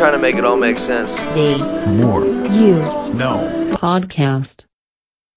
trying to make it all make sense. The Moore. You Know. Podcast.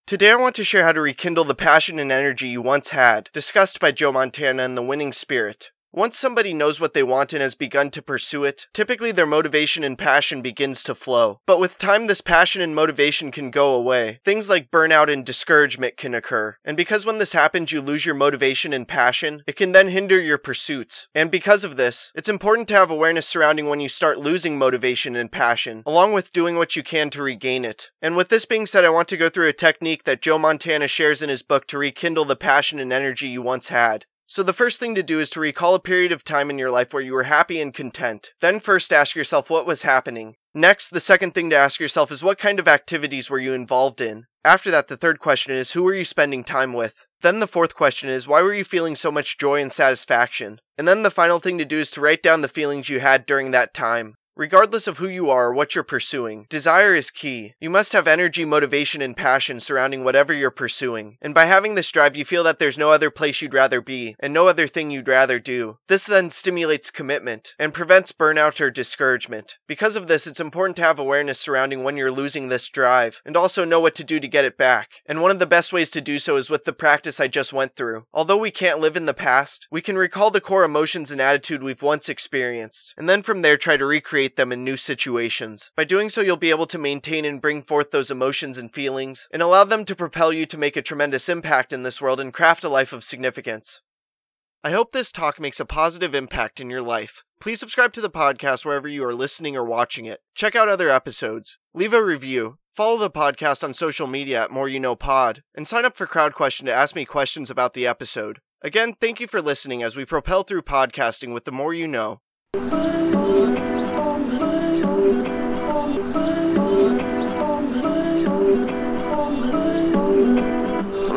Today I want to share how to rekindle the passion and energy you once had, discussed by Joe Montana in The Winning Spirit. Once somebody knows what they want and has begun to pursue it, typically their motivation and passion begins to flow. But with time, this passion and motivation can go away. Things like burnout and discouragement can occur. And because when this happens, you lose your motivation and passion, it can then hinder your pursuits. And because of this, it's important to have awareness surrounding when you start losing motivation and passion, along with doing what you can to regain it. And with this being said, I want to go through a technique that Joe Montana shares in his book to rekindle the passion and energy you once had. So, the first thing to do is to recall a period of time in your life where you were happy and content. Then, first ask yourself what was happening. Next, the second thing to ask yourself is what kind of activities were you involved in? After that, the third question is who were you spending time with? Then the fourth question is why were you feeling so much joy and satisfaction? And then the final thing to do is to write down the feelings you had during that time. Regardless of who you are or what you're pursuing, desire is key. You must have energy, motivation, and passion surrounding whatever you're pursuing. And by having this drive, you feel that there's no other place you'd rather be, and no other thing you'd rather do. This then stimulates commitment, and prevents burnout or discouragement. Because of this, it's important to have awareness surrounding when you're losing this drive, and also know what to do to get it back. And one of the best ways to do so is with the practice I just went through. Although we can't live in the past, we can recall the core emotions and attitude we've once experienced, and then from there try to recreate them in new situations. By doing so, you'll be able to maintain and bring forth those emotions and feelings, and allow them to propel you to make a tremendous impact in this world and craft a life of significance. I hope this talk makes a positive impact in your life. Please subscribe to the podcast wherever you are listening or watching it. Check out other episodes. Leave a review. Follow the podcast on social media at Moore You Know Pod, and sign up for CrowdQuestion to ask me questions about the episode. Again, thank you for listening as we propel through podcasting with the more you know.